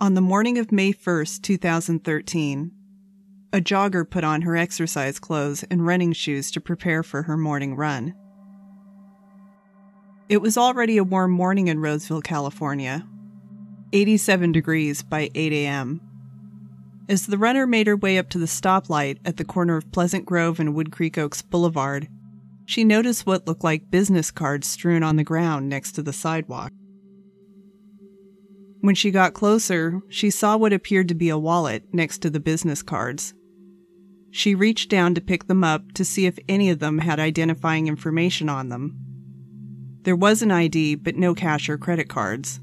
On the morning of May 1st, 2013, a jogger put on her exercise clothes and running shoes to prepare for her morning run. It was already a warm morning in Roseville, California, 87 degrees by 8 a.m. As the runner made her way up to the stoplight at the corner of Pleasant Grove and Wood Creek Oaks Boulevard, she noticed what looked like business cards strewn on the ground next to the sidewalk. When she got closer, she saw what appeared to be a wallet next to the business cards. She reached down to pick them up to see if any of them had identifying information on them. There was an ID, but no cash or credit cards.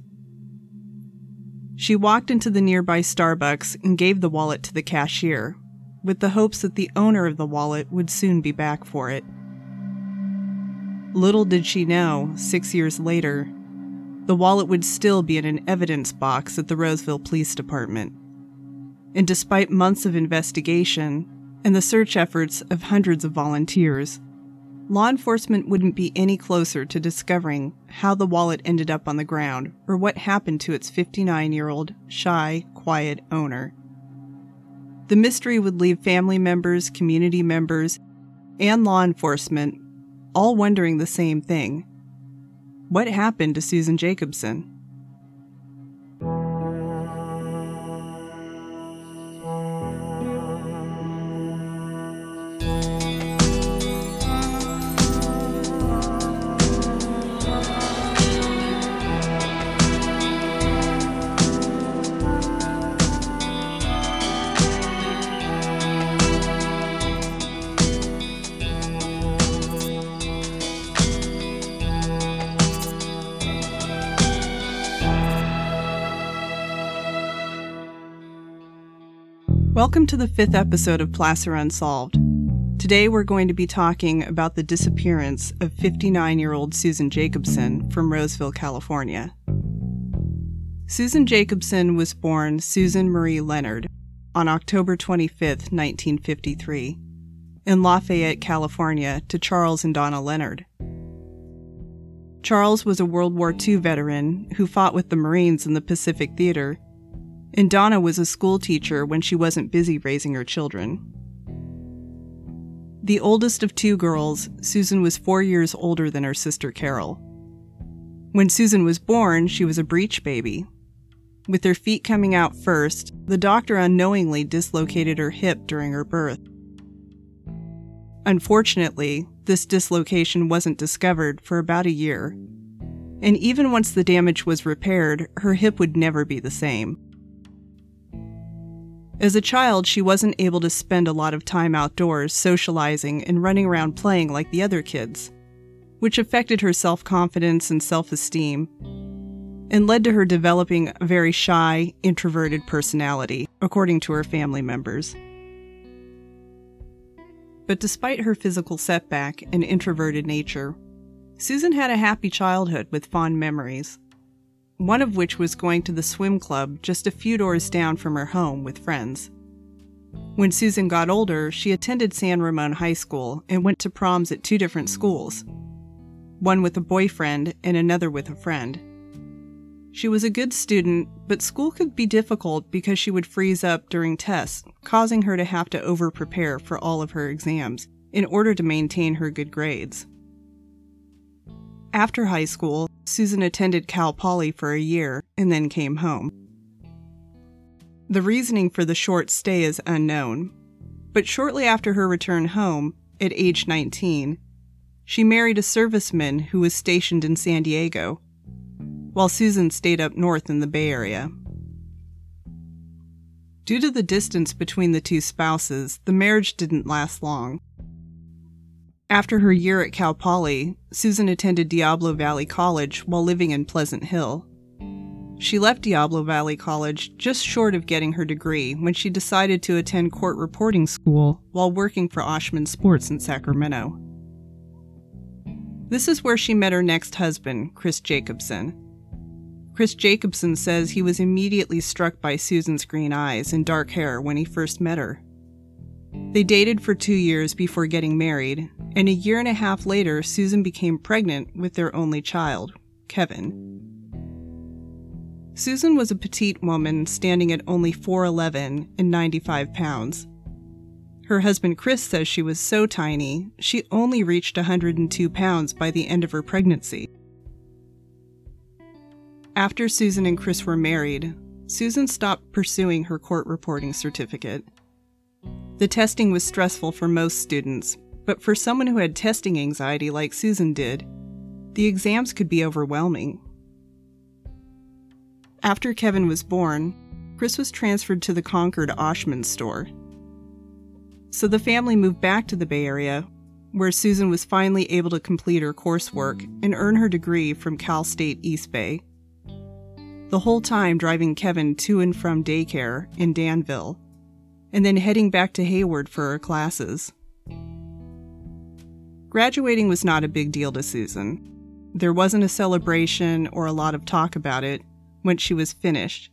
She walked into the nearby Starbucks and gave the wallet to the cashier, with the hopes that the owner of the wallet would soon be back for it. Little did she know, six years later, the wallet would still be in an evidence box at the Roseville Police Department. And despite months of investigation and the search efforts of hundreds of volunteers, law enforcement wouldn't be any closer to discovering how the wallet ended up on the ground or what happened to its 59 year old, shy, quiet owner. The mystery would leave family members, community members, and law enforcement all wondering the same thing what happened to Susan Jacobson? Welcome to the fifth episode of Placer Unsolved. Today we're going to be talking about the disappearance of 59 year old Susan Jacobson from Roseville, California. Susan Jacobson was born Susan Marie Leonard on October 25, 1953, in Lafayette, California, to Charles and Donna Leonard. Charles was a World War II veteran who fought with the Marines in the Pacific Theater and Donna was a school teacher when she wasn't busy raising her children. The oldest of two girls, Susan was four years older than her sister Carol. When Susan was born, she was a breech baby. With her feet coming out first, the doctor unknowingly dislocated her hip during her birth. Unfortunately, this dislocation wasn't discovered for about a year. And even once the damage was repaired, her hip would never be the same. As a child, she wasn't able to spend a lot of time outdoors socializing and running around playing like the other kids, which affected her self confidence and self esteem and led to her developing a very shy, introverted personality, according to her family members. But despite her physical setback and introverted nature, Susan had a happy childhood with fond memories one of which was going to the swim club just a few doors down from her home with friends. When Susan got older, she attended San Ramon High School and went to proms at two different schools one with a boyfriend and another with a friend. She was a good student, but school could be difficult because she would freeze up during tests, causing her to have to over prepare for all of her exams in order to maintain her good grades. After high school, Susan attended Cal Poly for a year and then came home. The reasoning for the short stay is unknown, but shortly after her return home, at age 19, she married a serviceman who was stationed in San Diego, while Susan stayed up north in the Bay Area. Due to the distance between the two spouses, the marriage didn't last long. After her year at Cal Poly, Susan attended Diablo Valley College while living in Pleasant Hill. She left Diablo Valley College just short of getting her degree when she decided to attend court reporting school while working for Oshman Sports in Sacramento. This is where she met her next husband, Chris Jacobson. Chris Jacobson says he was immediately struck by Susan's green eyes and dark hair when he first met her. They dated for two years before getting married, and a year and a half later, Susan became pregnant with their only child, Kevin. Susan was a petite woman standing at only 4'11 and 95 pounds. Her husband Chris says she was so tiny, she only reached 102 pounds by the end of her pregnancy. After Susan and Chris were married, Susan stopped pursuing her court reporting certificate. The testing was stressful for most students, but for someone who had testing anxiety like Susan did, the exams could be overwhelming. After Kevin was born, Chris was transferred to the Concord Oshman store. So the family moved back to the Bay Area, where Susan was finally able to complete her coursework and earn her degree from Cal State East Bay. The whole time driving Kevin to and from daycare in Danville, and then heading back to Hayward for her classes. Graduating was not a big deal to Susan. There wasn't a celebration or a lot of talk about it when she was finished,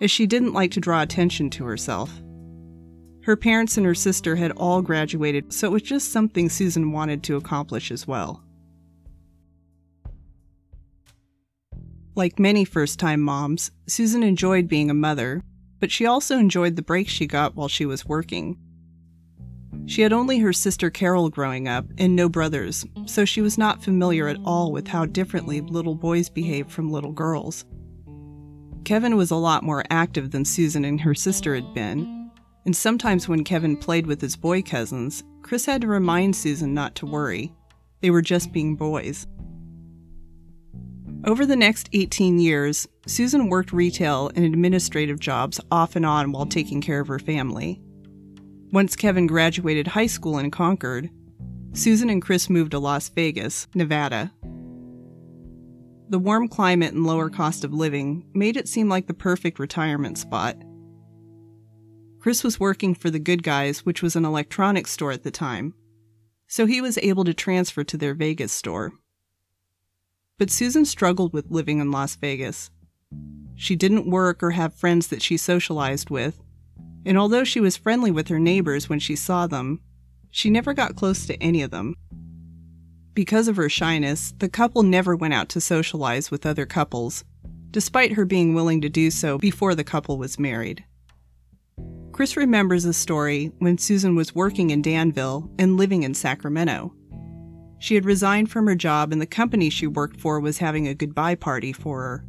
as she didn't like to draw attention to herself. Her parents and her sister had all graduated, so it was just something Susan wanted to accomplish as well. Like many first time moms, Susan enjoyed being a mother, but she also enjoyed the breaks she got while she was working. She had only her sister Carol growing up and no brothers, so she was not familiar at all with how differently little boys behave from little girls. Kevin was a lot more active than Susan and her sister had been, and sometimes when Kevin played with his boy cousins, Chris had to remind Susan not to worry. They were just being boys. Over the next 18 years, Susan worked retail and administrative jobs off and on while taking care of her family. Once Kevin graduated high school in Concord, Susan and Chris moved to Las Vegas, Nevada. The warm climate and lower cost of living made it seem like the perfect retirement spot. Chris was working for the Good Guys, which was an electronics store at the time, so he was able to transfer to their Vegas store. But Susan struggled with living in Las Vegas. She didn't work or have friends that she socialized with, and although she was friendly with her neighbors when she saw them, she never got close to any of them. Because of her shyness, the couple never went out to socialize with other couples, despite her being willing to do so before the couple was married. Chris remembers a story when Susan was working in Danville and living in Sacramento. She had resigned from her job, and the company she worked for was having a goodbye party for her.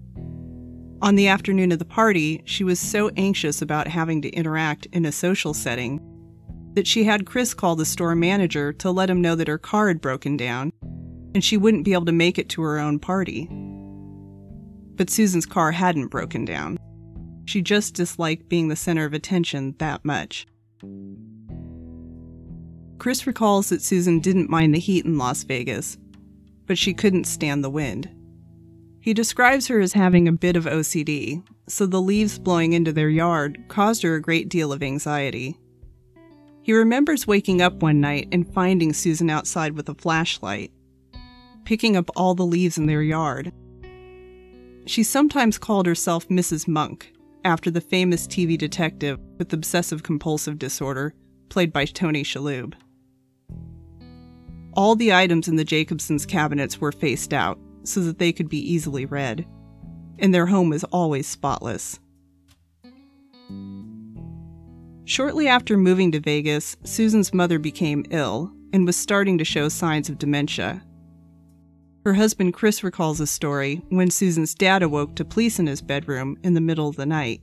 On the afternoon of the party, she was so anxious about having to interact in a social setting that she had Chris call the store manager to let him know that her car had broken down and she wouldn't be able to make it to her own party. But Susan's car hadn't broken down. She just disliked being the center of attention that much. Chris recalls that Susan didn't mind the heat in Las Vegas, but she couldn't stand the wind. He describes her as having a bit of OCD, so the leaves blowing into their yard caused her a great deal of anxiety. He remembers waking up one night and finding Susan outside with a flashlight, picking up all the leaves in their yard. She sometimes called herself Mrs. Monk, after the famous TV detective with obsessive compulsive disorder, played by Tony Shalhoub. All the items in the Jacobsons' cabinets were faced out so that they could be easily read, and their home was always spotless. Shortly after moving to Vegas, Susan's mother became ill and was starting to show signs of dementia. Her husband Chris recalls a story when Susan's dad awoke to police in his bedroom in the middle of the night.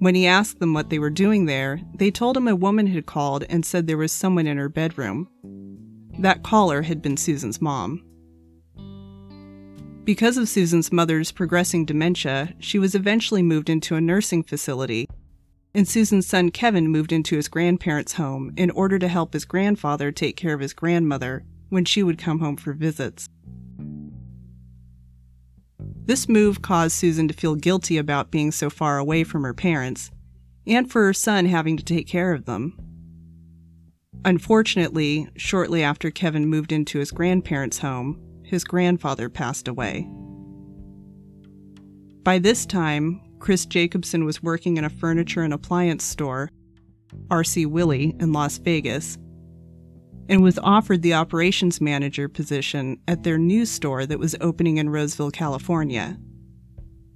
When he asked them what they were doing there, they told him a woman had called and said there was someone in her bedroom. That caller had been Susan's mom. Because of Susan's mother's progressing dementia, she was eventually moved into a nursing facility, and Susan's son Kevin moved into his grandparents' home in order to help his grandfather take care of his grandmother when she would come home for visits. This move caused Susan to feel guilty about being so far away from her parents, and for her son having to take care of them. Unfortunately, shortly after Kevin moved into his grandparents' home, his grandfather passed away. By this time, Chris Jacobson was working in a furniture and appliance store, RC Willey, in Las Vegas, and was offered the operations manager position at their new store that was opening in Roseville, California.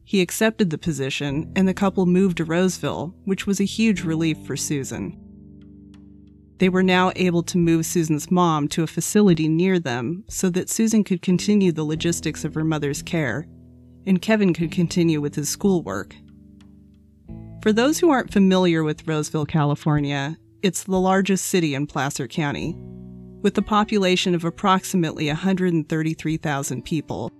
He accepted the position, and the couple moved to Roseville, which was a huge relief for Susan. They were now able to move Susan's mom to a facility near them so that Susan could continue the logistics of her mother's care, and Kevin could continue with his schoolwork. For those who aren't familiar with Roseville, California, it's the largest city in Placer County, with a population of approximately 133,000 people.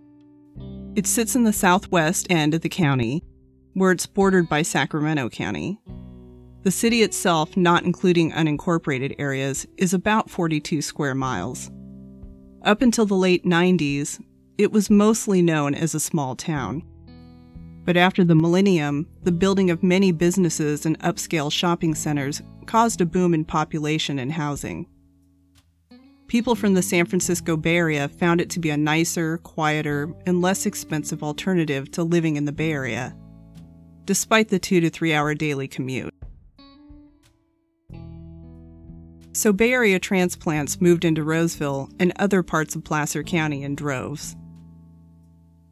It sits in the southwest end of the county, where it's bordered by Sacramento County. The city itself, not including unincorporated areas, is about 42 square miles. Up until the late 90s, it was mostly known as a small town. But after the millennium, the building of many businesses and upscale shopping centers caused a boom in population and housing. People from the San Francisco Bay Area found it to be a nicer, quieter, and less expensive alternative to living in the Bay Area, despite the two to three hour daily commute. So Bay Area transplants moved into Roseville and other parts of Placer County in droves.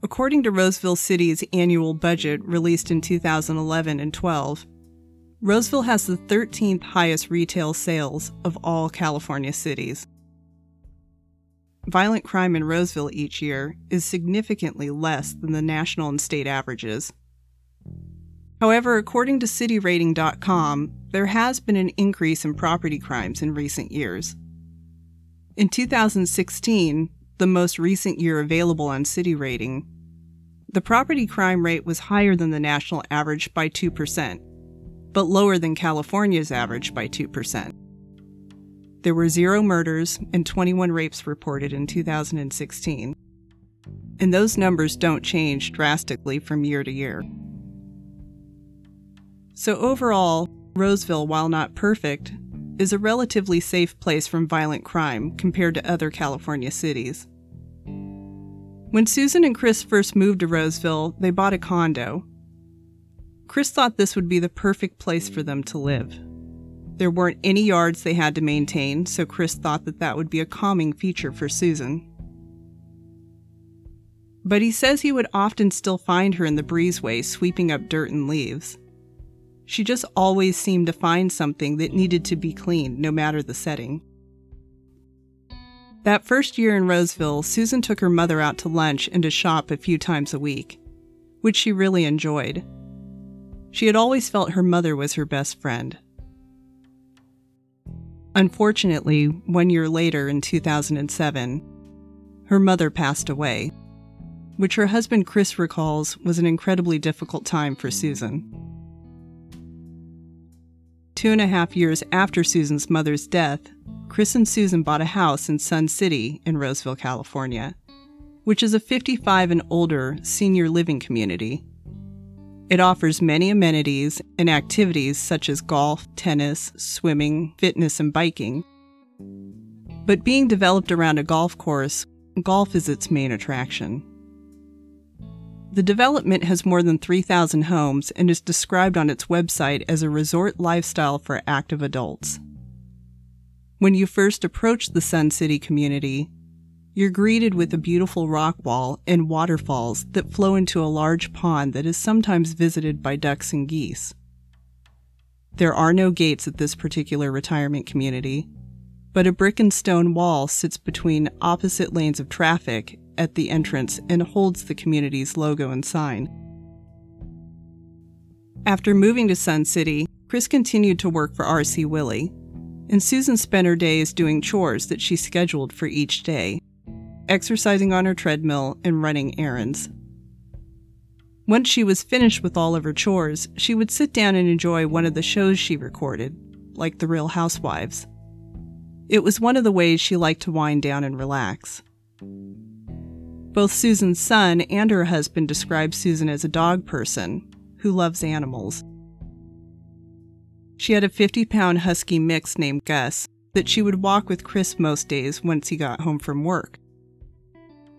According to Roseville City's annual budget released in 2011 and 12, Roseville has the 13th highest retail sales of all California cities. Violent crime in Roseville each year is significantly less than the national and state averages. However, according to cityrating.com, there has been an increase in property crimes in recent years. In 2016, the most recent year available on City Rating, the property crime rate was higher than the national average by 2%, but lower than California's average by 2%. There were zero murders and 21 rapes reported in 2016. And those numbers don't change drastically from year to year. So, overall, Roseville, while not perfect, is a relatively safe place from violent crime compared to other California cities. When Susan and Chris first moved to Roseville, they bought a condo. Chris thought this would be the perfect place for them to live. There weren't any yards they had to maintain, so Chris thought that that would be a calming feature for Susan. But he says he would often still find her in the breezeway sweeping up dirt and leaves. She just always seemed to find something that needed to be cleaned, no matter the setting. That first year in Roseville, Susan took her mother out to lunch and to shop a few times a week, which she really enjoyed. She had always felt her mother was her best friend. Unfortunately, one year later in 2007, her mother passed away, which her husband Chris recalls was an incredibly difficult time for Susan. Two and a half years after Susan's mother's death, Chris and Susan bought a house in Sun City in Roseville, California, which is a 55 and older senior living community. It offers many amenities and activities such as golf, tennis, swimming, fitness, and biking. But being developed around a golf course, golf is its main attraction. The development has more than 3,000 homes and is described on its website as a resort lifestyle for active adults. When you first approach the Sun City community, you're greeted with a beautiful rock wall and waterfalls that flow into a large pond that is sometimes visited by ducks and geese. There are no gates at this particular retirement community, but a brick and stone wall sits between opposite lanes of traffic at the entrance and holds the community's logo and sign. After moving to Sun City, Chris continued to work for RC Willey, and Susan spent her days doing chores that she scheduled for each day, exercising on her treadmill and running errands. Once she was finished with all of her chores, she would sit down and enjoy one of the shows she recorded, like The Real Housewives. It was one of the ways she liked to wind down and relax. Both Susan's son and her husband describe Susan as a dog person who loves animals. She had a 50 pound husky mix named Gus that she would walk with Chris most days once he got home from work.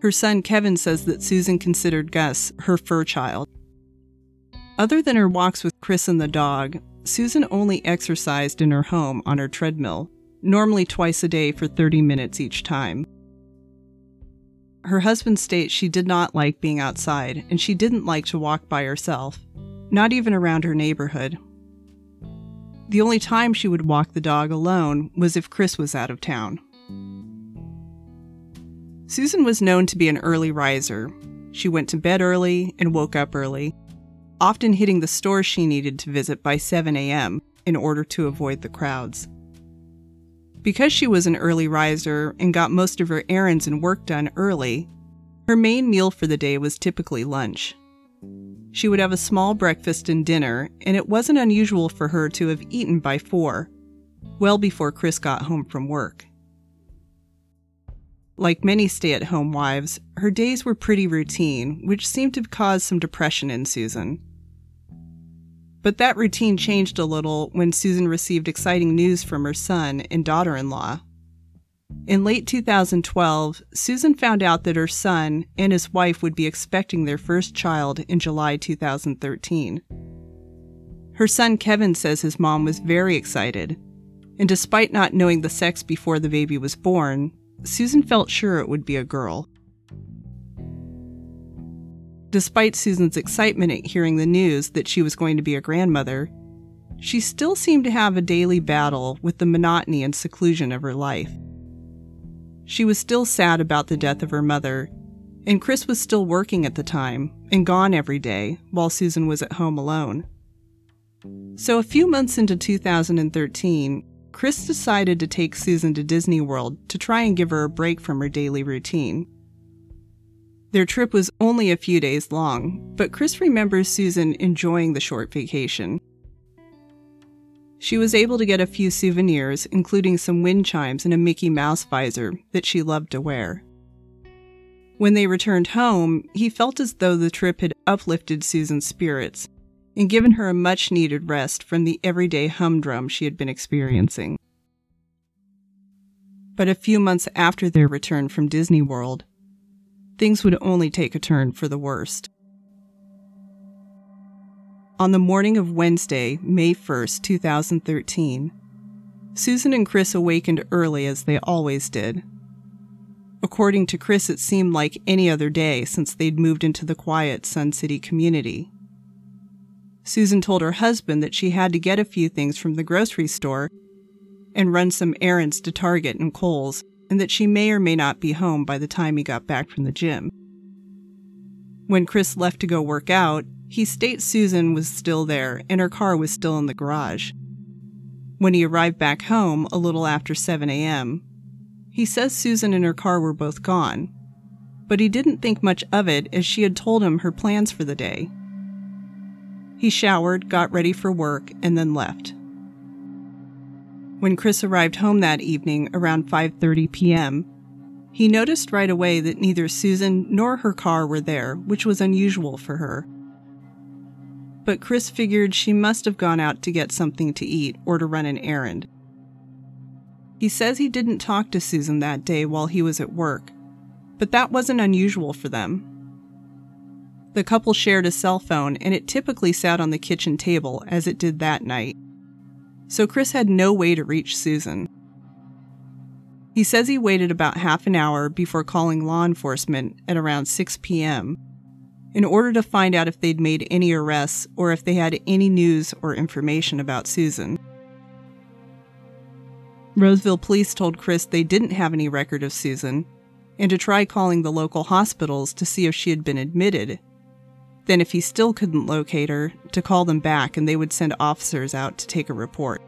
Her son Kevin says that Susan considered Gus her fur child. Other than her walks with Chris and the dog, Susan only exercised in her home on her treadmill, normally twice a day for 30 minutes each time. her husband states she did not like being outside and she didn't like to walk by herself, not even around her neighborhood. The only time she would walk the dog alone was if Chris was out of town. Susan was known to be an early riser. She went to bed early and woke up early, often hitting the stores she needed to visit by 7 a.m. in order to avoid the crowds. Because she was an early riser and got most of her errands and work done early, her main meal for the day was typically lunch. She would have a small breakfast and dinner, and it wasn't unusual for her to have eaten by four, well before Chris got home from work. Like many stay at home wives, her days were pretty routine, which seemed to cause some depression in Susan. But that routine changed a little when Susan received exciting news from her son and daughter in law. In late 2012, Susan found out that her son and his wife would be expecting their first child in July 2013. Her son Kevin says his mom was very excited, and despite not knowing the sex before the baby was born, Susan felt sure it would be a girl. Despite Susan's excitement at hearing the news that she was going to be a grandmother, she still seemed to have a daily battle with the monotony and seclusion of her life. She was still sad about the death of her mother, and Chris was still working at the time and gone every day while Susan was at home alone. So, a few months into 2013, Chris decided to take Susan to Disney World to try and give her a break from her daily routine. Their trip was only a few days long, but Chris remembers Susan enjoying the short vacation. She was able to get a few souvenirs, including some wind chimes and a Mickey Mouse visor that she loved to wear. When they returned home, he felt as though the trip had uplifted Susan's spirits and given her a much needed rest from the everyday humdrum she had been experiencing. But a few months after their return from Disney World, things would only take a turn for the worst. On the morning of Wednesday, May 1st, 2013, Susan and Chris awakened early as they always did. According to Chris, it seemed like any other day since they'd moved into the quiet Sun City community. Susan told her husband that she had to get a few things from the grocery store and run some errands to Target and Kohl's and that she may or may not be home by the time he got back from the gym. When Chris left to go work out, he states Susan was still there and her car was still in the garage. When he arrived back home a little after 7 a.m., he says Susan and her car were both gone, but he didn't think much of it as she had told him her plans for the day. He showered, got ready for work, and then left. When Chris arrived home that evening around 5:30 p.m., he noticed right away that neither Susan nor her car were there, which was unusual for her. But Chris figured she must have gone out to get something to eat or to run an errand. He says he didn't talk to Susan that day while he was at work, but that wasn't unusual for them. The couple shared a cell phone, and it typically sat on the kitchen table as it did that night so Chris had no way to reach Susan. He says he waited about half an hour before calling law enforcement at around 6 p.m. in order to find out if they'd made any arrests or if they had any news or information about Susan. Roseville police told Chris they didn't have any record of Susan and to try calling the local hospitals to see if she had been admitted then, if he still couldn't locate her, to call them back and they would send officers out to take a report.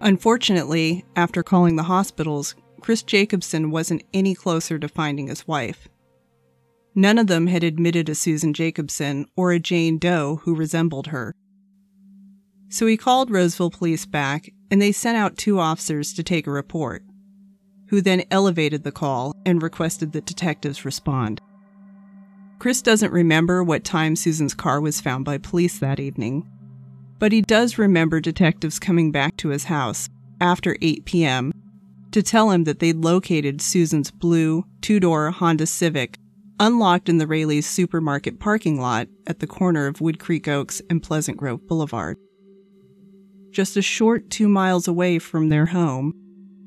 Unfortunately, after calling the hospitals, Chris Jacobson wasn't any closer to finding his wife. None of them had admitted a Susan Jacobson or a Jane Doe who resembled her. So he called Roseville police back and they sent out two officers to take a report, who then elevated the call and requested that detectives respond. Chris doesn't remember what time Susan's car was found by police that evening, but he does remember detectives coming back to his house after 8 p.m. to tell him that they'd located Susan's blue two door Honda Civic unlocked in the Raley's supermarket parking lot at the corner of Wood Creek Oaks and Pleasant Grove Boulevard. Just a short two miles away from their home,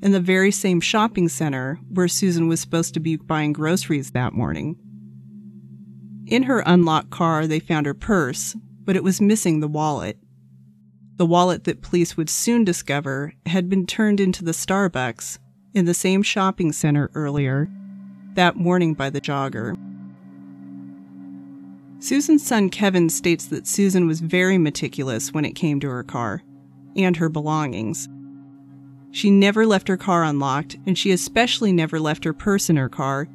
in the very same shopping center where Susan was supposed to be buying groceries that morning. In her unlocked car, they found her purse, but it was missing the wallet. The wallet that police would soon discover had been turned into the Starbucks in the same shopping center earlier that morning by the jogger. Susan's son Kevin states that Susan was very meticulous when it came to her car and her belongings. She never left her car unlocked, and she especially never left her purse in her car,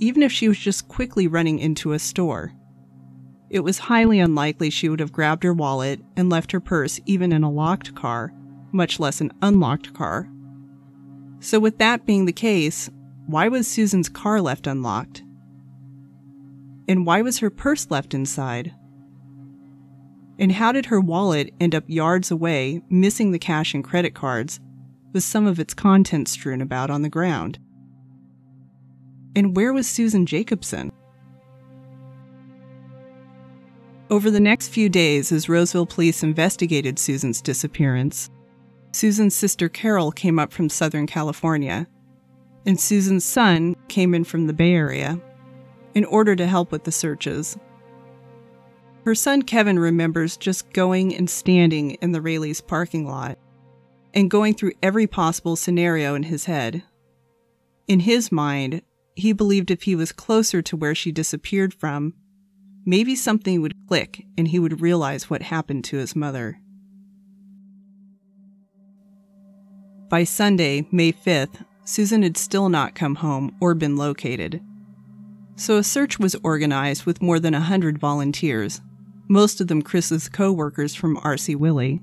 even if she was just quickly running into a store. It was highly unlikely she would have grabbed her wallet and left her purse even in a locked car, much less an unlocked car. So, with that being the case, why was Susan's car left unlocked? And why was her purse left inside? And how did her wallet end up yards away, missing the cash and credit cards, with some of its contents strewn about on the ground. And where was Susan Jacobson? Over the next few days, as Roseville police investigated Susan's disappearance, Susan's sister Carol came up from Southern California, and Susan's son came in from the Bay Area in order to help with the searches. Her son Kevin remembers just going and standing in the Raley's parking lot and going through every possible scenario in his head. In his mind, he believed if he was closer to where she disappeared from, maybe something would click and he would realize what happened to his mother. By Sunday, May 5th, Susan had still not come home or been located. So a search was organized with more than a hundred volunteers, most of them Chris's co-workers from RC Willey.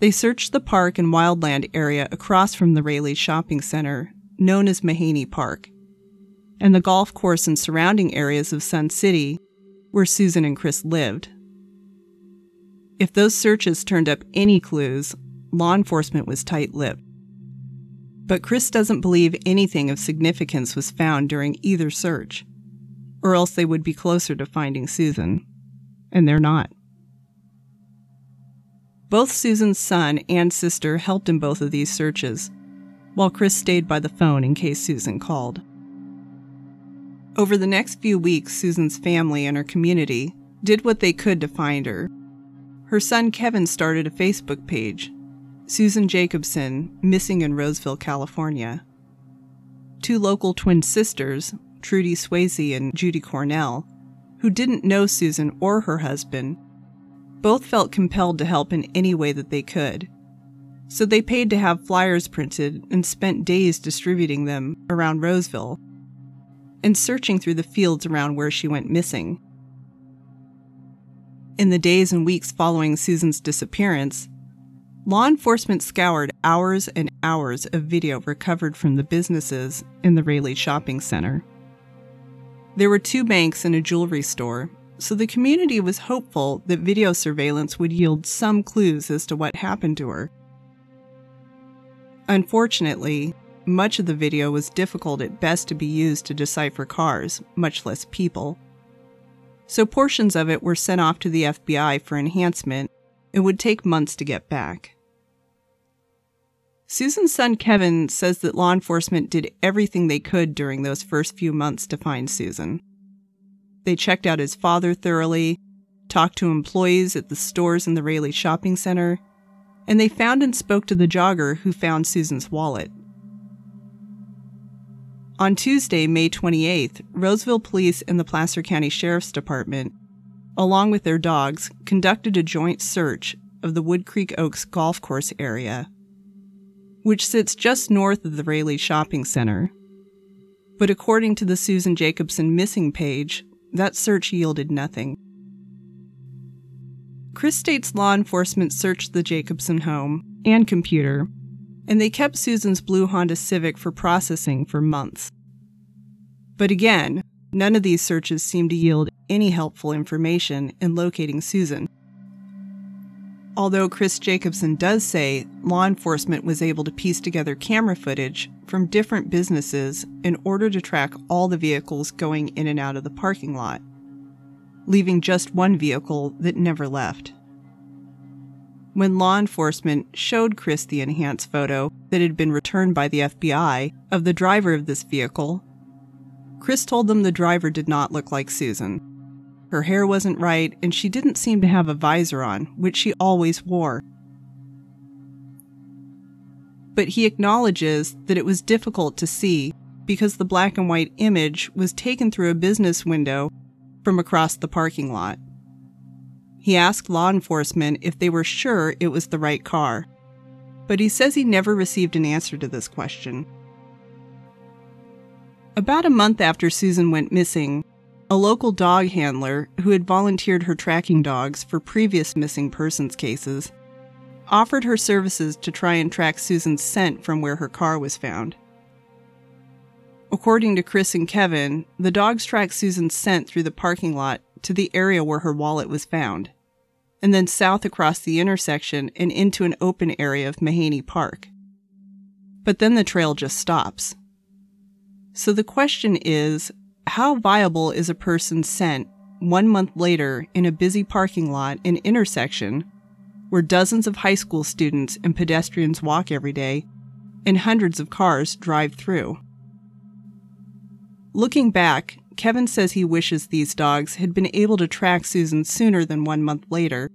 They searched the park and wildland area across from the Raley Shopping Center, known as Mahany Park, and the golf course and surrounding areas of Sun City, where Susan and Chris lived. If those searches turned up any clues, law enforcement was tight lipped. But Chris doesn't believe anything of significance was found during either search, or else they would be closer to finding Susan. And they're not. Both Susan's son and sister helped in both of these searches, while Chris stayed by the phone in case Susan called. Over the next few weeks, Susan's family and her community did what they could to find her. Her son Kevin started a Facebook page, Susan Jacobson, Missing in Roseville, California. Two local twin sisters, Trudy Swayze and Judy Cornell, who didn't know Susan or her husband, both felt compelled to help in any way that they could. So they paid to have flyers printed and spent days distributing them around Roseville and searching through the fields around where she went missing. In the days and weeks following Susan's disappearance, law enforcement scoured hours and hours of video recovered from the businesses in the Raley Shopping Center. There were two banks and a jewelry store, so the community was hopeful that video surveillance would yield some clues as to what happened to her. Unfortunately, much of the video was difficult at best to be used to decipher cars, much less people. So portions of it were sent off to the FBI for enhancement and would take months to get back. Susan's son Kevin says that law enforcement did everything they could during those first few months to find Susan. They checked out his father thoroughly, talked to employees at the stores in the Raley shopping center, and they found and spoke to the jogger who found Susan's wallet. On Tuesday, May 28th, Roseville Police and the Placer County Sheriff's Department, along with their dogs, conducted a joint search of the Wood Creek Oaks golf course area, which sits just north of the Raley Shopping Center. But according to the Susan Jacobson missing page, that search yielded nothing. Chris states law enforcement searched the Jacobson home and computer, and they kept Susan's blue Honda Civic for processing for months. But again, none of these searches seemed to yield any helpful information in locating Susan. Although Chris Jacobson does say law enforcement was able to piece together camera footage from different businesses in order to track all the vehicles going in and out of the parking lot, leaving just one vehicle that never left. when law enforcement showed Chris the enhanced photo that had been returned by the FBI of the driver of this vehicle, Chris told them the driver did not look like Susan. Her hair wasn't right, and she didn't seem to have a visor on, which she always wore. But he acknowledges that it was difficult to see because the black and white image was taken through a business window from across the parking lot. He asked law enforcement if they were sure it was the right car, but he says he never received an answer to this question. About a month after Susan went missing, a local dog handler who had volunteered her tracking dogs for previous missing persons cases offered her services to try and track Susan's scent from where her car was found. According to Chris and Kevin, the dogs tracked Susan's scent through the parking lot to the area where her wallet was found, and then south across the intersection and into an open area of Mahany Park. But then the trail just stops. So the question is how viable is a person's scent one month later in a busy parking lot and intersection where dozens of high school students and pedestrians walk every day and hundreds of cars drive through? Looking back, Kevin says he wishes these dogs had been able to track Susan sooner than one month later,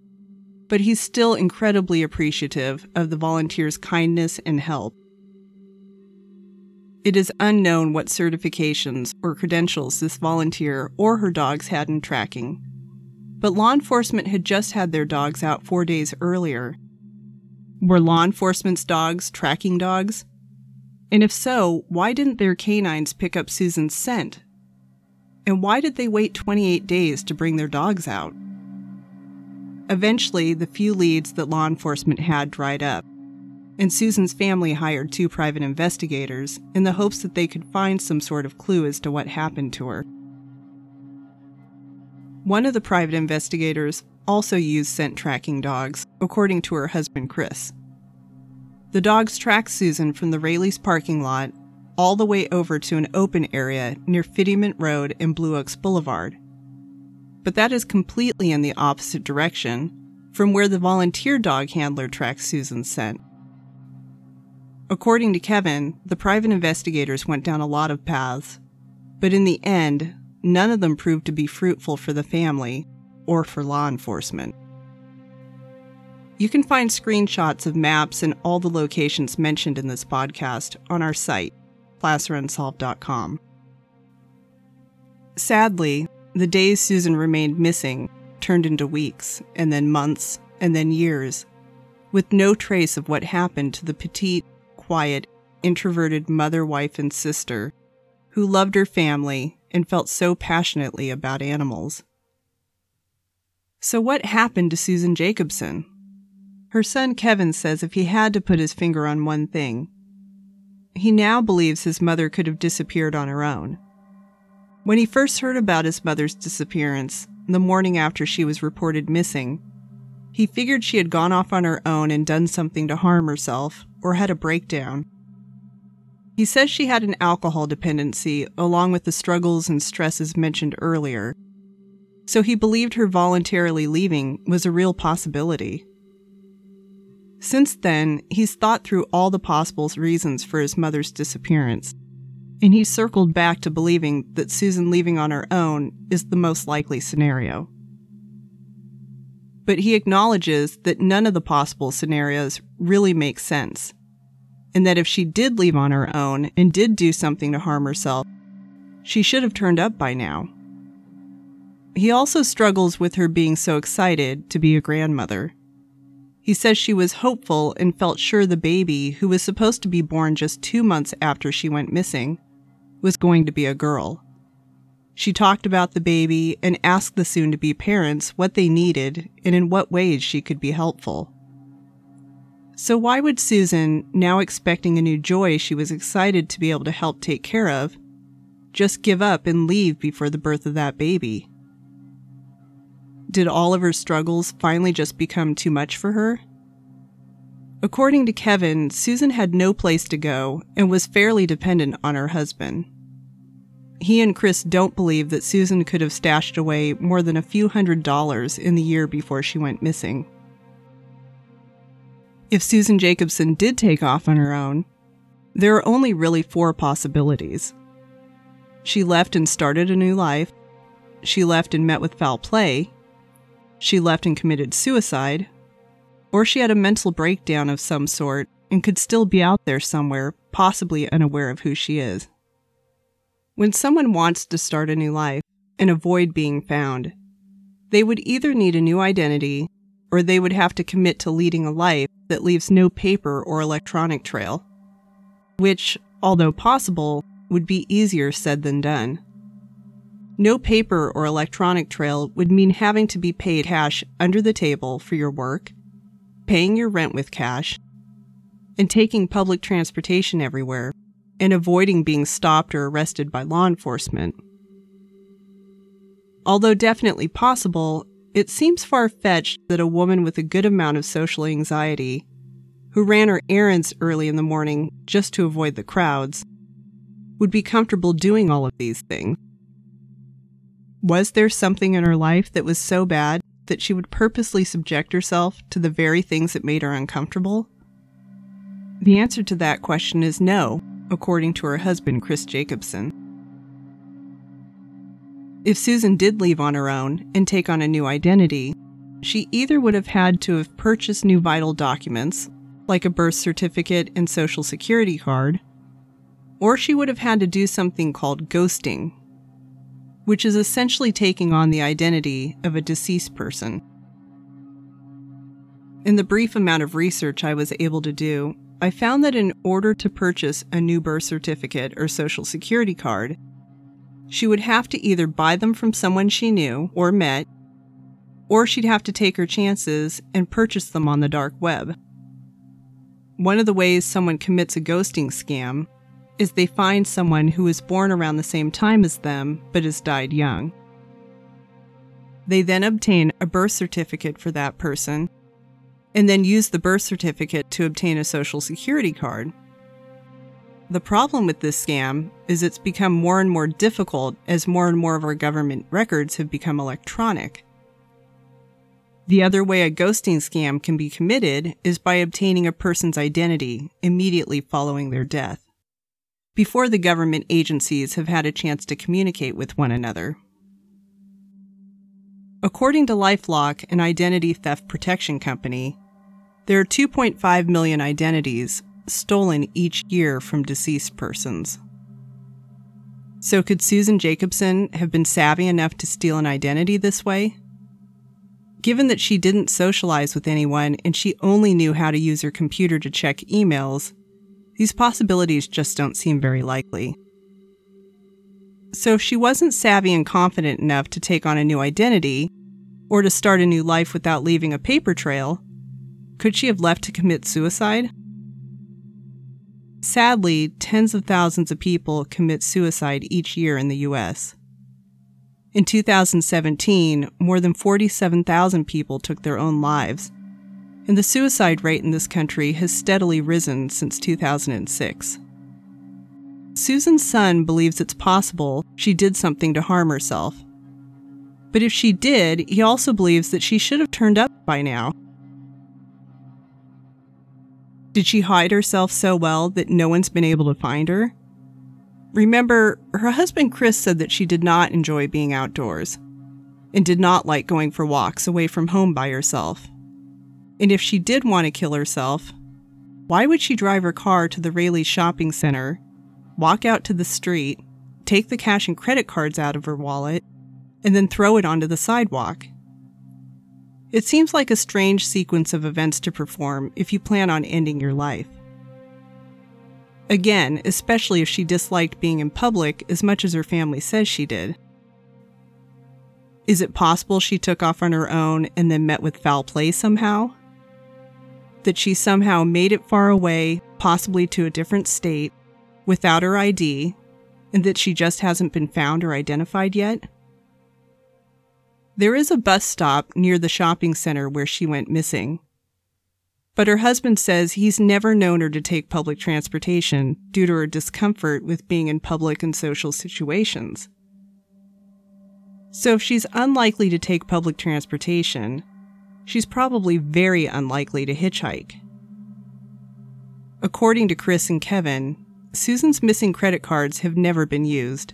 but he's still incredibly appreciative of the volunteers' kindness and help. It is unknown what certifications or credentials this volunteer or her dogs had in tracking, but law enforcement had just had their dogs out four days earlier. Were law enforcement's dogs tracking dogs? And if so, why didn't their canines pick up Susan's scent? And why did they wait 28 days to bring their dogs out? Eventually, the few leads that law enforcement had dried up, and Susan's family hired two private investigators in the hopes that they could find some sort of clue as to what happened to her. One of the private investigators also used scent tracking dogs, according to her husband Chris. The dogs tracked Susan from the Raley's parking lot all the way over to an open area near Fiddyment Road and Blue Oaks Boulevard. But that is completely in the opposite direction from where the volunteer dog handler tracked Susan's scent. According to Kevin, the private investigators went down a lot of paths, but in the end, none of them proved to be fruitful for the family or for law enforcement. You can find screenshots of maps and all the locations mentioned in this podcast on our site, placerunsolved.com. Sadly, the days Susan remained missing turned into weeks, and then months, and then years, with no trace of what happened to the petite, quiet, introverted mother, wife, and sister who loved her family and felt so passionately about animals. So, what happened to Susan Jacobson? Her son Kevin says if he had to put his finger on one thing, he now believes his mother could have disappeared on her own. When he first heard about his mother's disappearance, the morning after she was reported missing, he figured she had gone off on her own and done something to harm herself or had a breakdown. He says she had an alcohol dependency along with the struggles and stresses mentioned earlier, so he believed her voluntarily leaving was a real possibility. Since then, he's thought through all the possible reasons for his mother's disappearance, and he's circled back to believing that Susan leaving on her own is the most likely scenario. But he acknowledges that none of the possible scenarios really make sense, and that if she did leave on her own and did do something to harm herself, she should have turned up by now. He also struggles with her being so excited to be a grandmother he says she was hopeful and felt sure the baby, who was supposed to be born just two months after she went missing, was going to be a girl. She talked about the baby and asked the soon to be parents what they needed and in what ways she could be helpful. So, why would Susan, now expecting a new joy she was excited to be able to help take care of, just give up and leave before the birth of that baby? Did all of her struggles finally just become too much for her? According to Kevin, Susan had no place to go and was fairly dependent on her husband. He and Chris don't believe that Susan could have stashed away more than a few hundred dollars in the year before she went missing. If Susan Jacobson did take off on her own, there are only really four possibilities. She left and started a new life. She left and met with foul play. She left and committed suicide. Or she had a mental breakdown of some sort and could still be out there somewhere, possibly unaware of who she is. When someone wants to start a new life and avoid being found, they would either need a new identity or they would have to commit to leading a life that leaves no paper or electronic trail, which, although possible, would be easier said than done. No paper or electronic trail would mean having to be paid cash under the table for your work, paying your rent with cash, and taking public transportation everywhere, and avoiding being stopped or arrested by law enforcement. Although definitely possible, it seems far fetched that a woman with a good amount of social anxiety, who ran her errands early in the morning just to avoid the crowds, would be comfortable doing all of these things. Was there something in her life that was so bad that she would purposely subject herself to the very things that made her uncomfortable? The answer to that question is no, according to her husband, Chris Jacobson. If Susan did leave on her own and take on a new identity, she either would have had to have purchased new vital documents, like a birth certificate and social security card, or she would have had to do something called ghosting, which is essentially taking on the identity of a deceased person. In the brief amount of research I was able to do, I found that in order to purchase a new birth certificate or social security card, she would have to either buy them from someone she knew or met, or she'd have to take her chances and purchase them on the dark web. One of the ways someone commits a ghosting scam is they find someone who was born around the same time as them but has died young. They then obtain a birth certificate for that person and then use the birth certificate to obtain a social security card. The problem with this scam is it's become more and more difficult as more and more of our government records have become electronic. The other way a ghosting scam can be committed is by obtaining a person's identity immediately following their death, before the government agencies have had a chance to communicate with one another. According to Lifelock, an identity theft protection company, there are 2.5 million identities stolen each year from deceased persons. So, could Susan Jacobson have been savvy enough to steal an identity this way? Given that she didn't socialize with anyone and she only knew how to use her computer to check emails, these possibilities just don't seem very likely. So, if she wasn't savvy and confident enough to take on a new identity, or to start a new life without leaving a paper trail, could she have left to commit suicide? Sadly, tens of thousands of people commit suicide each year in the U.S. In 2017, more than 47,000 people took their own lives, and the suicide rate in this country has steadily risen since 2006. Susan's son believes it's possible she did something to harm herself. But if she did, he also believes that she should have turned up by now did she hide herself so well that no one's been able to find her? Remember, her husband Chris said that she did not enjoy being outdoors and did not like going for walks away from home by herself. And if she did want to kill herself, why would she drive her car to the Raley shopping center, walk out to the street, take the cash and credit cards out of her wallet, and then throw it onto the sidewalk? It seems like a strange sequence of events to perform if you plan on ending your life. Again, especially if she disliked being in public as much as her family says she did. Is it possible she took off on her own and then met with foul play somehow? That she somehow made it far away, possibly to a different state, without her ID, and that she just hasn't been found or identified yet? There is a bus stop near the shopping center where she went missing. But her husband says he's never known her to take public transportation due to her discomfort with being in public and social situations. So if she's unlikely to take public transportation, she's probably very unlikely to hitchhike. according to Chris and Kevin, Susan's missing credit cards have never been used.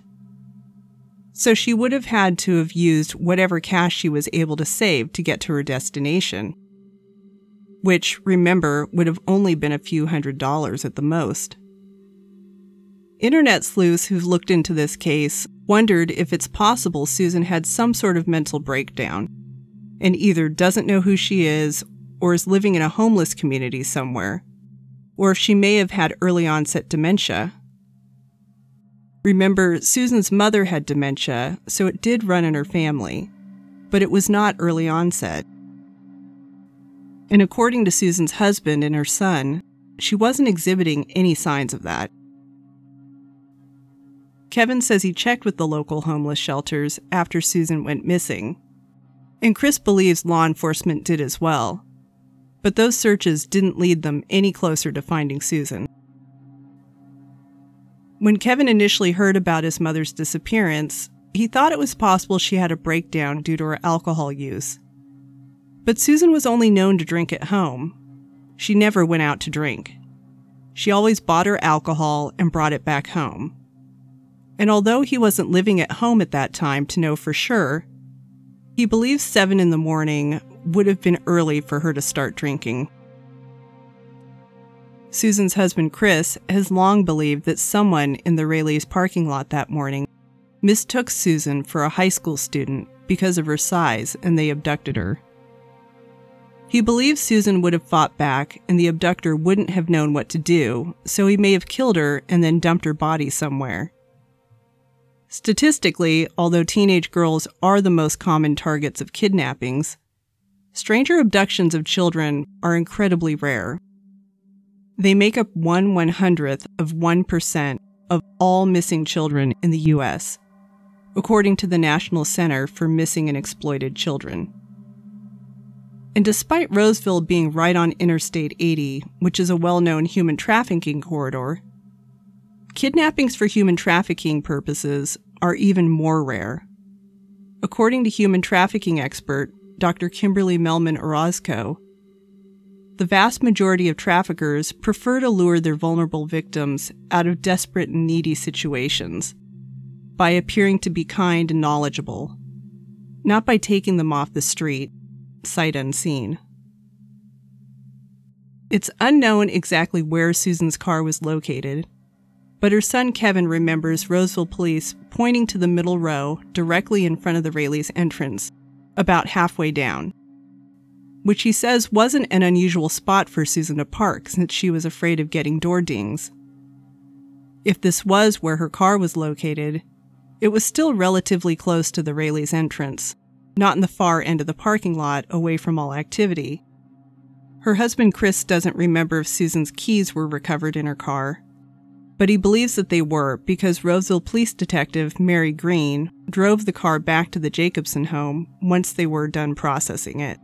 So she would have had to have used whatever cash she was able to save to get to her destination. Which, remember, would have only been a few hundred dollars at the most. Internet sleuths who've looked into this case wondered if it's possible Susan had some sort of mental breakdown and either doesn't know who she is or is living in a homeless community somewhere, or if she may have had early onset dementia. Remember, Susan's mother had dementia, so it did run in her family, but it was not early onset. And according to Susan's husband and her son, she wasn't exhibiting any signs of that. Kevin says he checked with the local homeless shelters after Susan went missing. And Chris believes law enforcement did as well. But those searches didn't lead them any closer to finding Susan. When Kevin initially heard about his mother's disappearance, he thought it was possible she had a breakdown due to her alcohol use. But Susan was only known to drink at home. She never went out to drink. She always bought her alcohol and brought it back home and although he wasn't living at home at that time to know for sure, he believes 7 in the morning would have been early for her to start drinking. Susan's husband Chris has long believed that someone in the Raley's parking lot that morning mistook Susan for a high school student because of her size and they abducted her. He believes Susan would have fought back and the abductor wouldn't have known what to do, so he may have killed her and then dumped her body somewhere. Statistically, although teenage girls are the most common targets of kidnappings, stranger abductions of children are incredibly rare. They make up one one hundredth of 1% of all missing children in the U.S., according to the National Center for Missing and Exploited Children. And despite Roseville being right on Interstate 80, which is a well known human trafficking corridor, Kidnappings for human trafficking purposes are even more rare. According to human trafficking expert Dr. Kimberly Mehlman-Orozco, the vast majority of traffickers prefer to lure their vulnerable victims out of desperate and needy situations by appearing to be kind and knowledgeable, not by taking them off the street, sight unseen. It's unknown exactly where Susan's car was located, but her son Kevin remembers Roseville police pointing to the middle row directly in front of the Raley's entrance, about halfway down, which he says wasn't an unusual spot for Susan to park since she was afraid of getting door dings. If this was where her car was located, it was still relatively close to the Raley's entrance, not in the far end of the parking lot away from all activity. Her husband Chris doesn't remember if Susan's keys were recovered in her car, but he believes that they were because Roseville Police Detective Mary Green drove the car back to the Jacobson home once they were done processing it.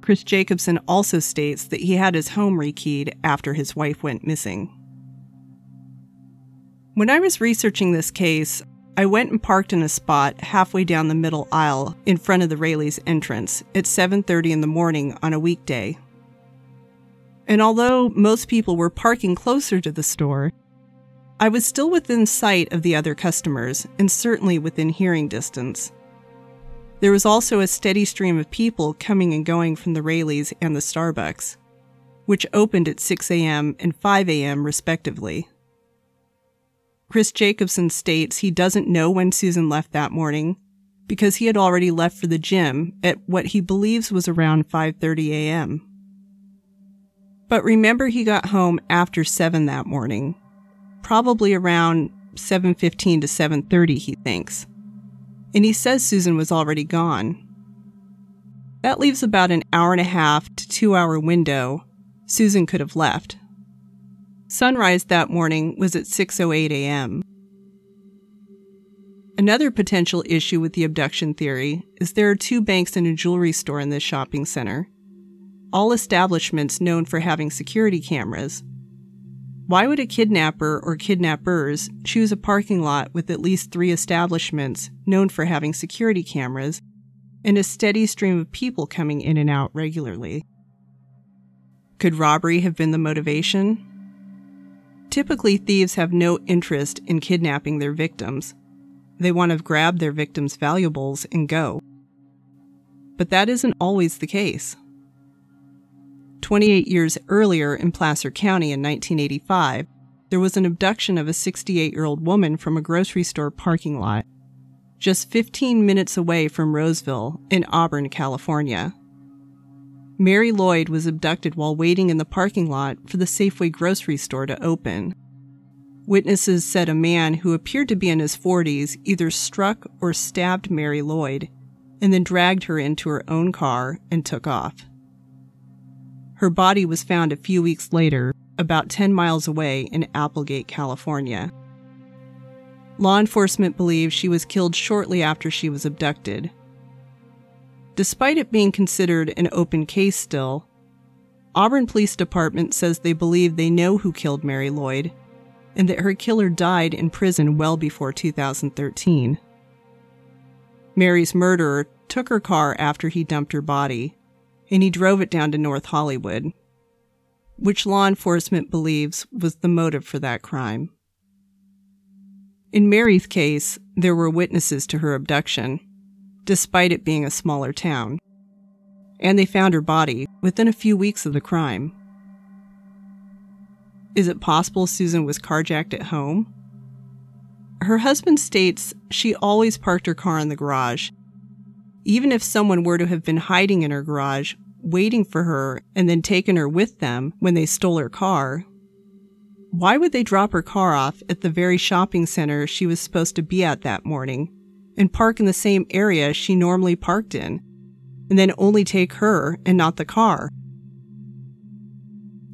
Chris Jacobson also states that he had his home rekeyed after his wife went missing. When I was researching this case, I went and parked in a spot halfway down the middle aisle in front of the Raley's entrance at 7:30 in the morning on a weekday. And although most people were parking closer to the store, I was still within sight of the other customers, and certainly within hearing distance. There was also a steady stream of people coming and going from the Raley's and the Starbucks, which opened at 6 a.m. and 5 a.m. respectively. Chris Jacobson states he doesn't know when Susan left that morning because he had already left for the gym at what he believes was around 5:30 a.m. But remember he got home after 7 that morning probably around 7:15 to 7:30 he thinks. And he says Susan was already gone. That leaves about an hour and a half to 2 hour window Susan could have left. Sunrise that morning was at 6:08 a.m. Another potential issue with the abduction theory is there are two banks and a jewelry store in this shopping center. All establishments known for having security cameras, why would a kidnapper or kidnappers choose a parking lot with at least three establishments known for having security cameras and a steady stream of people coming in and out regularly? Could robbery have been the motivation? Typically, thieves have no interest in kidnapping their victims. They want to grab their victims' valuables and go. But that isn't always the case. 28 years earlier in Placer County in 1985, there was an abduction of a 68 year old woman from a grocery store parking lot, just 15 minutes away from Roseville in Auburn, California. Mary Lloyd was abducted while waiting in the parking lot for the Safeway grocery store to open. Witnesses said a man who appeared to be in his 40s either struck or stabbed Mary Lloyd and then dragged her into her own car and took off. Her body was found a few weeks later, about 10 miles away in Applegate, California. Law enforcement believes she was killed shortly after she was abducted. Despite it being considered an open case still, Auburn Police Department says they believe they know who killed Mary Lloyd and that her killer died in prison well before 2013. Mary's murderer took her car after he dumped her body, and he drove it down to North Hollywood, which law enforcement believes was the motive for that crime. In Mary's case, there were witnesses to her abduction, despite it being a smaller town, and they found her body within a few weeks of the crime. Is it possible Susan was carjacked at home? Her husband states she always parked her car in the garage. Even if someone were to have been hiding in her garage, waiting for her, and then taken her with them when they stole her car, why would they drop her car off at the very shopping center she was supposed to be at that morning and park in the same area she normally parked in, and then only take her and not the car?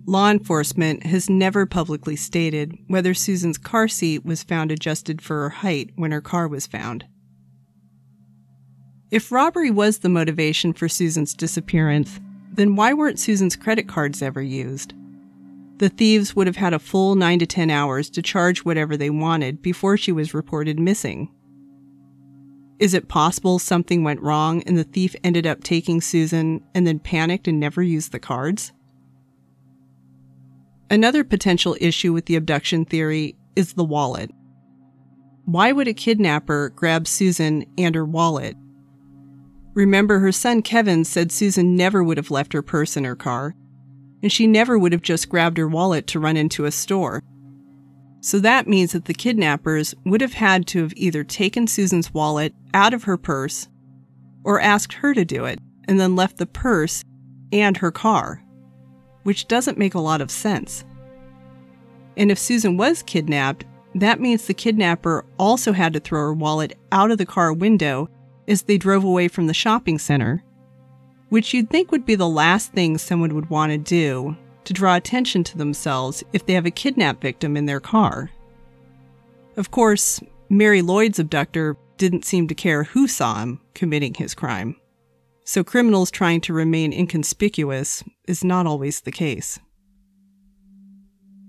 Law enforcement has never publicly stated whether Susan's car seat was found adjusted for her height when her car was found. If robbery was the motivation for Susan's disappearance, then why weren't Susan's credit cards ever used? The thieves would have had a full 9 to 10 hours to charge whatever they wanted before she was reported missing. Is it possible something went wrong and the thief ended up taking Susan and then panicked and never used the cards? Another potential issue with the abduction theory is the wallet. Why would a kidnapper grab Susan and her wallet? Remember, her son Kevin said Susan never would have left her purse in her car, and she never would have just grabbed her wallet to run into a store. So that means that the kidnappers would have had to have either taken Susan's wallet out of her purse or asked her to do it and then left the purse and her car which doesn't make a lot of sense. And if Susan was kidnapped, that means the kidnapper also had to throw her wallet out of the car window as they drove away from the shopping center, which you'd think would be the last thing someone would want to do to draw attention to themselves if they have a kidnap victim in their car. Of course, Mary Lloyd's abductor didn't seem to care who saw him committing his crime so criminals trying to remain inconspicuous is not always the case.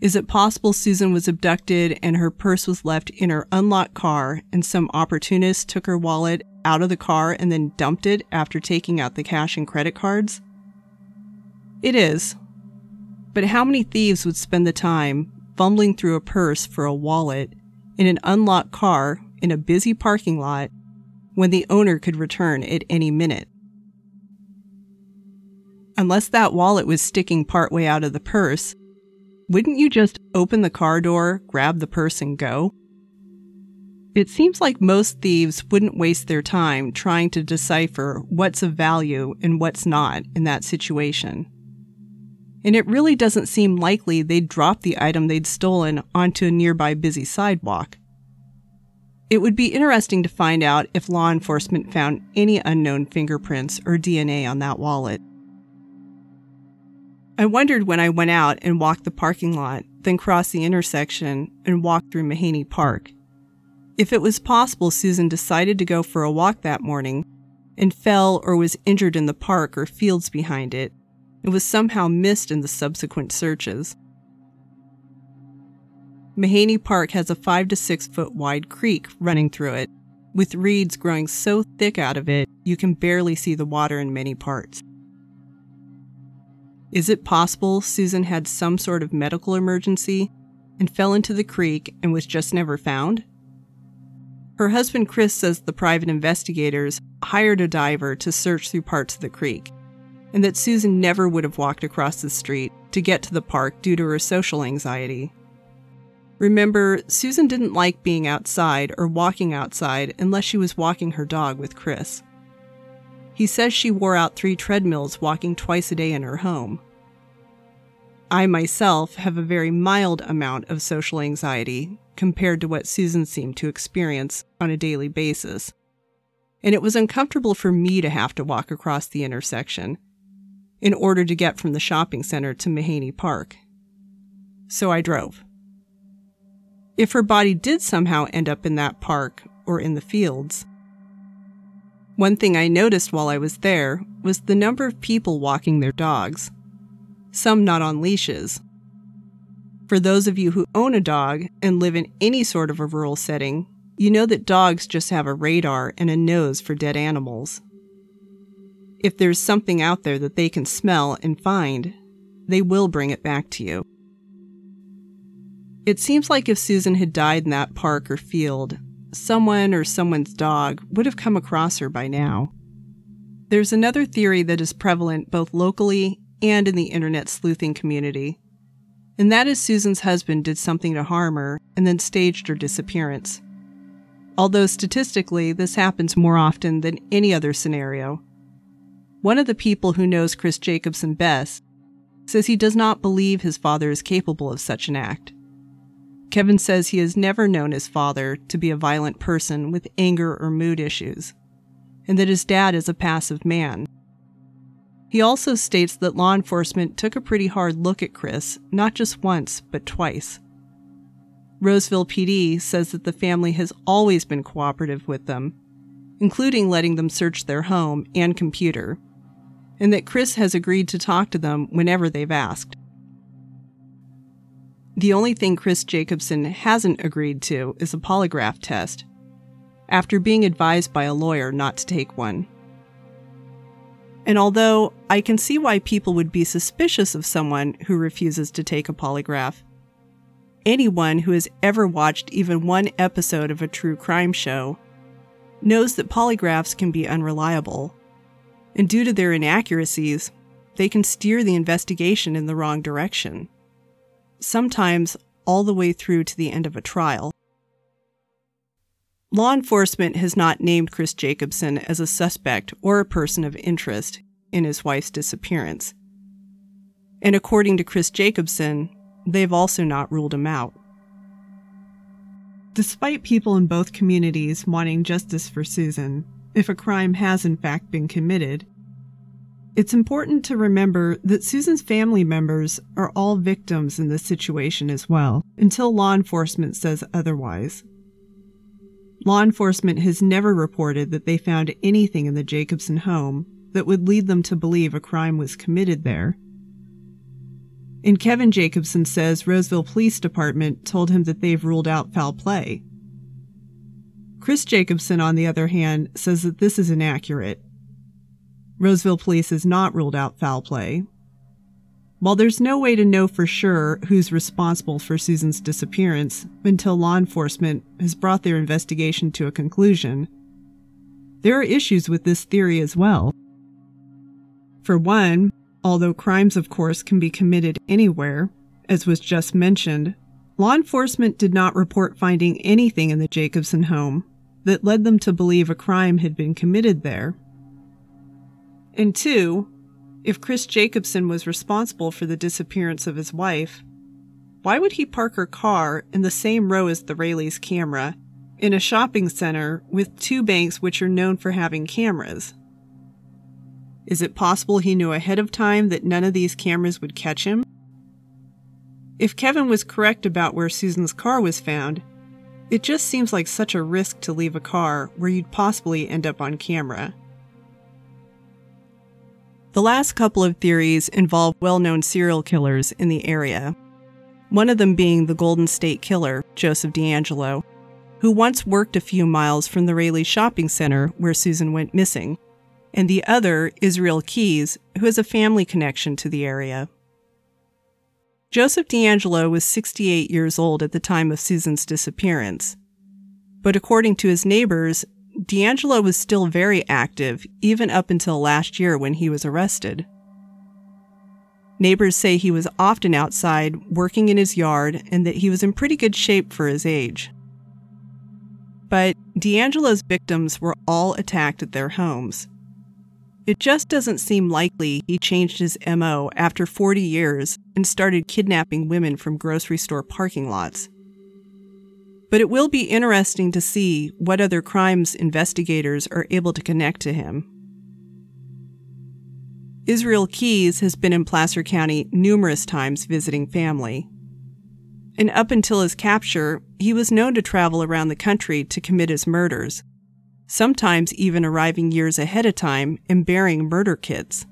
Is it possible Susan was abducted and her purse was left in her unlocked car and some opportunist took her wallet out of the car and then dumped it after taking out the cash and credit cards? It is. But how many thieves would spend the time fumbling through a purse for a wallet in an unlocked car in a busy parking lot when the owner could return at any minute? unless that wallet was sticking partway out of the purse, wouldn't you just open the car door, grab the purse, and go? It seems like most thieves wouldn't waste their time trying to decipher what's of value and what's not in that situation. And it really doesn't seem likely they'd drop the item they'd stolen onto a nearby busy sidewalk. It would be interesting to find out if law enforcement found any unknown fingerprints or DNA on that wallet. I wondered when I went out and walked the parking lot, then crossed the intersection and walked through Mahany Park. If it was possible Susan decided to go for a walk that morning and fell or was injured in the park or fields behind it, and was somehow missed in the subsequent searches. Mahany Park has a five to six foot wide creek running through it, with reeds growing so thick out of it you can barely see the water in many parts. Is it possible Susan had some sort of medical emergency and fell into the creek and was just never found? Her husband Chris says the private investigators hired a diver to search through parts of the creek, and that Susan never would have walked across the street to get to the park due to her social anxiety. Remember, Susan didn't like being outside or walking outside unless she was walking her dog with Chris. He says she wore out three treadmills walking twice a day in her home. I myself have a very mild amount of social anxiety compared to what Susan seemed to experience on a daily basis. And it was uncomfortable for me to have to walk across the intersection in order to get from the shopping center to Mahany Park. So I drove. If her body did somehow end up in that park or in the fields, one thing I noticed while I was there was the number of people walking their dogs, some not on leashes. For those of you who own a dog and live in any sort of a rural setting, you know that dogs just have a radar and a nose for dead animals. If there's something out there that they can smell and find, they will bring it back to you. It seems like if Susan had died in that park or field, someone or someone's dog would have come across her by now. There's another theory that is prevalent both locally and in the internet sleuthing community, and that is Susan's husband did something to harm her and then staged her disappearance. Although statistically, this happens more often than any other scenario. One of the people who knows Chris Jacobson best says he does not believe his father is capable of such an act. Kevin says he has never known his father to be a violent person with anger or mood issues, and that his dad is a passive man. He also states that law enforcement took a pretty hard look at Chris, not just once, but twice. Roseville PD says that the family has always been cooperative with them, including letting them search their home and computer, and that Chris has agreed to talk to them whenever they've asked. The only thing Chris Jacobson hasn't agreed to is a polygraph test, after being advised by a lawyer not to take one. And although I can see why people would be suspicious of someone who refuses to take a polygraph, anyone who has ever watched even one episode of a true crime show knows that polygraphs can be unreliable. And due to their inaccuracies, they can steer the investigation in the wrong direction sometimes all the way through to the end of a trial. Law enforcement has not named Chris Jacobson as a suspect or a person of interest in his wife's disappearance. And according to Chris Jacobson, they've also not ruled him out. Despite people in both communities wanting justice for Susan, if a crime has in fact been committed, it's important to remember that Susan's family members are all victims in this situation as well, until law enforcement says otherwise. Law enforcement has never reported that they found anything in the Jacobson home that would lead them to believe a crime was committed there. And Kevin Jacobson says Roseville Police Department told him that they've ruled out foul play. Chris Jacobson, on the other hand, says that this is inaccurate Roseville police has not ruled out foul play. While there's no way to know for sure who's responsible for Susan's disappearance until law enforcement has brought their investigation to a conclusion, there are issues with this theory as well. For one, although crimes, of course, can be committed anywhere, as was just mentioned, law enforcement did not report finding anything in the Jacobson home that led them to believe a crime had been committed there. And two, if Chris Jacobson was responsible for the disappearance of his wife, why would he park her car in the same row as the Raley's camera in a shopping center with two banks which are known for having cameras? Is it possible he knew ahead of time that none of these cameras would catch him? If Kevin was correct about where Susan's car was found, it just seems like such a risk to leave a car where you'd possibly end up on camera. The last couple of theories involve well known serial killers in the area. One of them being the Golden State Killer, Joseph DeAngelo, who once worked a few miles from the Raley shopping center where Susan went missing, and the other, Israel Keyes, who has a family connection to the area. Joseph DeAngelo was 68 years old at the time of Susan's disappearance. But according to his neighbors, DeAngelo was still very active even up until last year when he was arrested. Neighbors say he was often outside working in his yard and that he was in pretty good shape for his age. But DeAngelo's victims were all attacked at their homes. It just doesn't seem likely he changed his MO after 40 years and started kidnapping women from grocery store parking lots. But it will be interesting to see what other crimes investigators are able to connect to him. Israel Keyes has been in Placer County numerous times visiting family. And up until his capture, he was known to travel around the country to commit his murders, sometimes even arriving years ahead of time and bearing murder kits.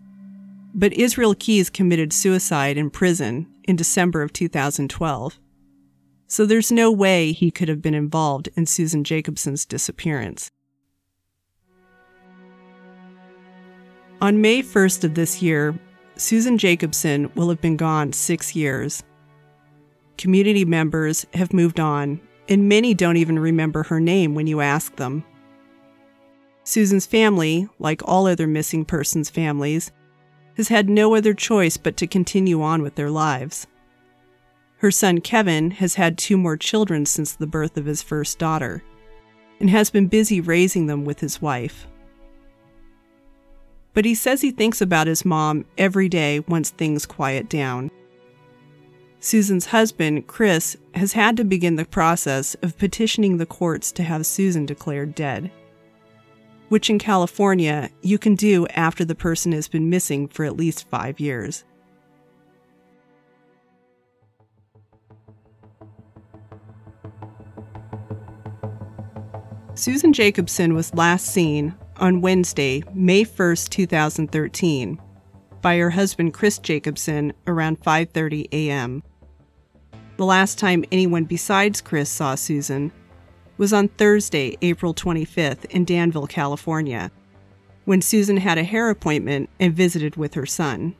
But Israel Keyes committed suicide in prison in December of 2012. So there's no way he could have been involved in Susan Jacobson's disappearance. On May 1st of this year, Susan Jacobson will have been gone six years. Community members have moved on, and many don't even remember her name when you ask them. Susan's family, like all other missing persons' families, has had no other choice but to continue on with their lives. Her son Kevin has had two more children since the birth of his first daughter, and has been busy raising them with his wife but he says he thinks about his mom every day once things quiet down. Susan's husband, Chris, has had to begin the process of petitioning the courts to have Susan declared dead, which in California you can do after the person has been missing for at least five years. Susan Jacobson was last seen on Wednesday, May 1st, 2013, by her husband Chris Jacobson around 5:30 a.m. The last time anyone besides Chris saw Susan was on Thursday, April 25th in Danville, California, when Susan had a hair appointment and visited with her son.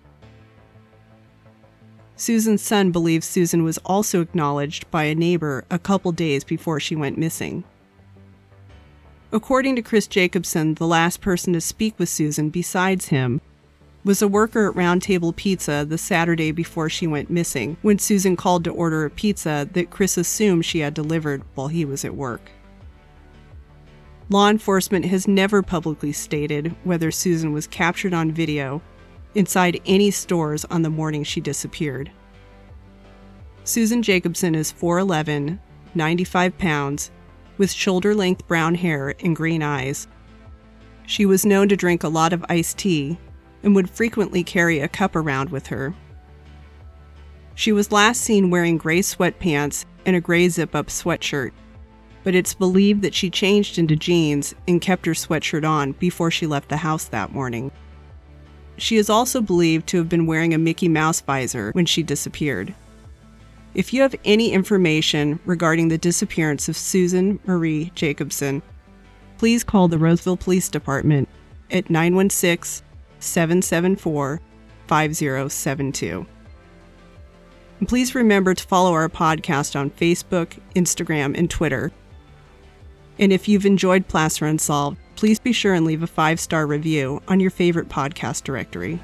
Susan's son believes Susan was also acknowledged by a neighbor a couple days before she went missing. According to Chris Jacobson, the last person to speak with Susan besides him was a worker at Round Table Pizza the Saturday before she went missing, when Susan called to order a pizza that Chris assumed she had delivered while he was at work. Law enforcement has never publicly stated whether Susan was captured on video inside any stores on the morning she disappeared. Susan Jacobson is 4'11, 95 pounds, with shoulder length brown hair and green eyes. She was known to drink a lot of iced tea and would frequently carry a cup around with her. She was last seen wearing gray sweatpants and a gray zip up sweatshirt, but it's believed that she changed into jeans and kept her sweatshirt on before she left the house that morning. She is also believed to have been wearing a Mickey Mouse visor when she disappeared. If you have any information regarding the disappearance of Susan Marie Jacobson, please call the Roseville Police Department at 916 774 5072. And please remember to follow our podcast on Facebook, Instagram, and Twitter. And if you've enjoyed Placer Unsolved, please be sure and leave a five star review on your favorite podcast directory.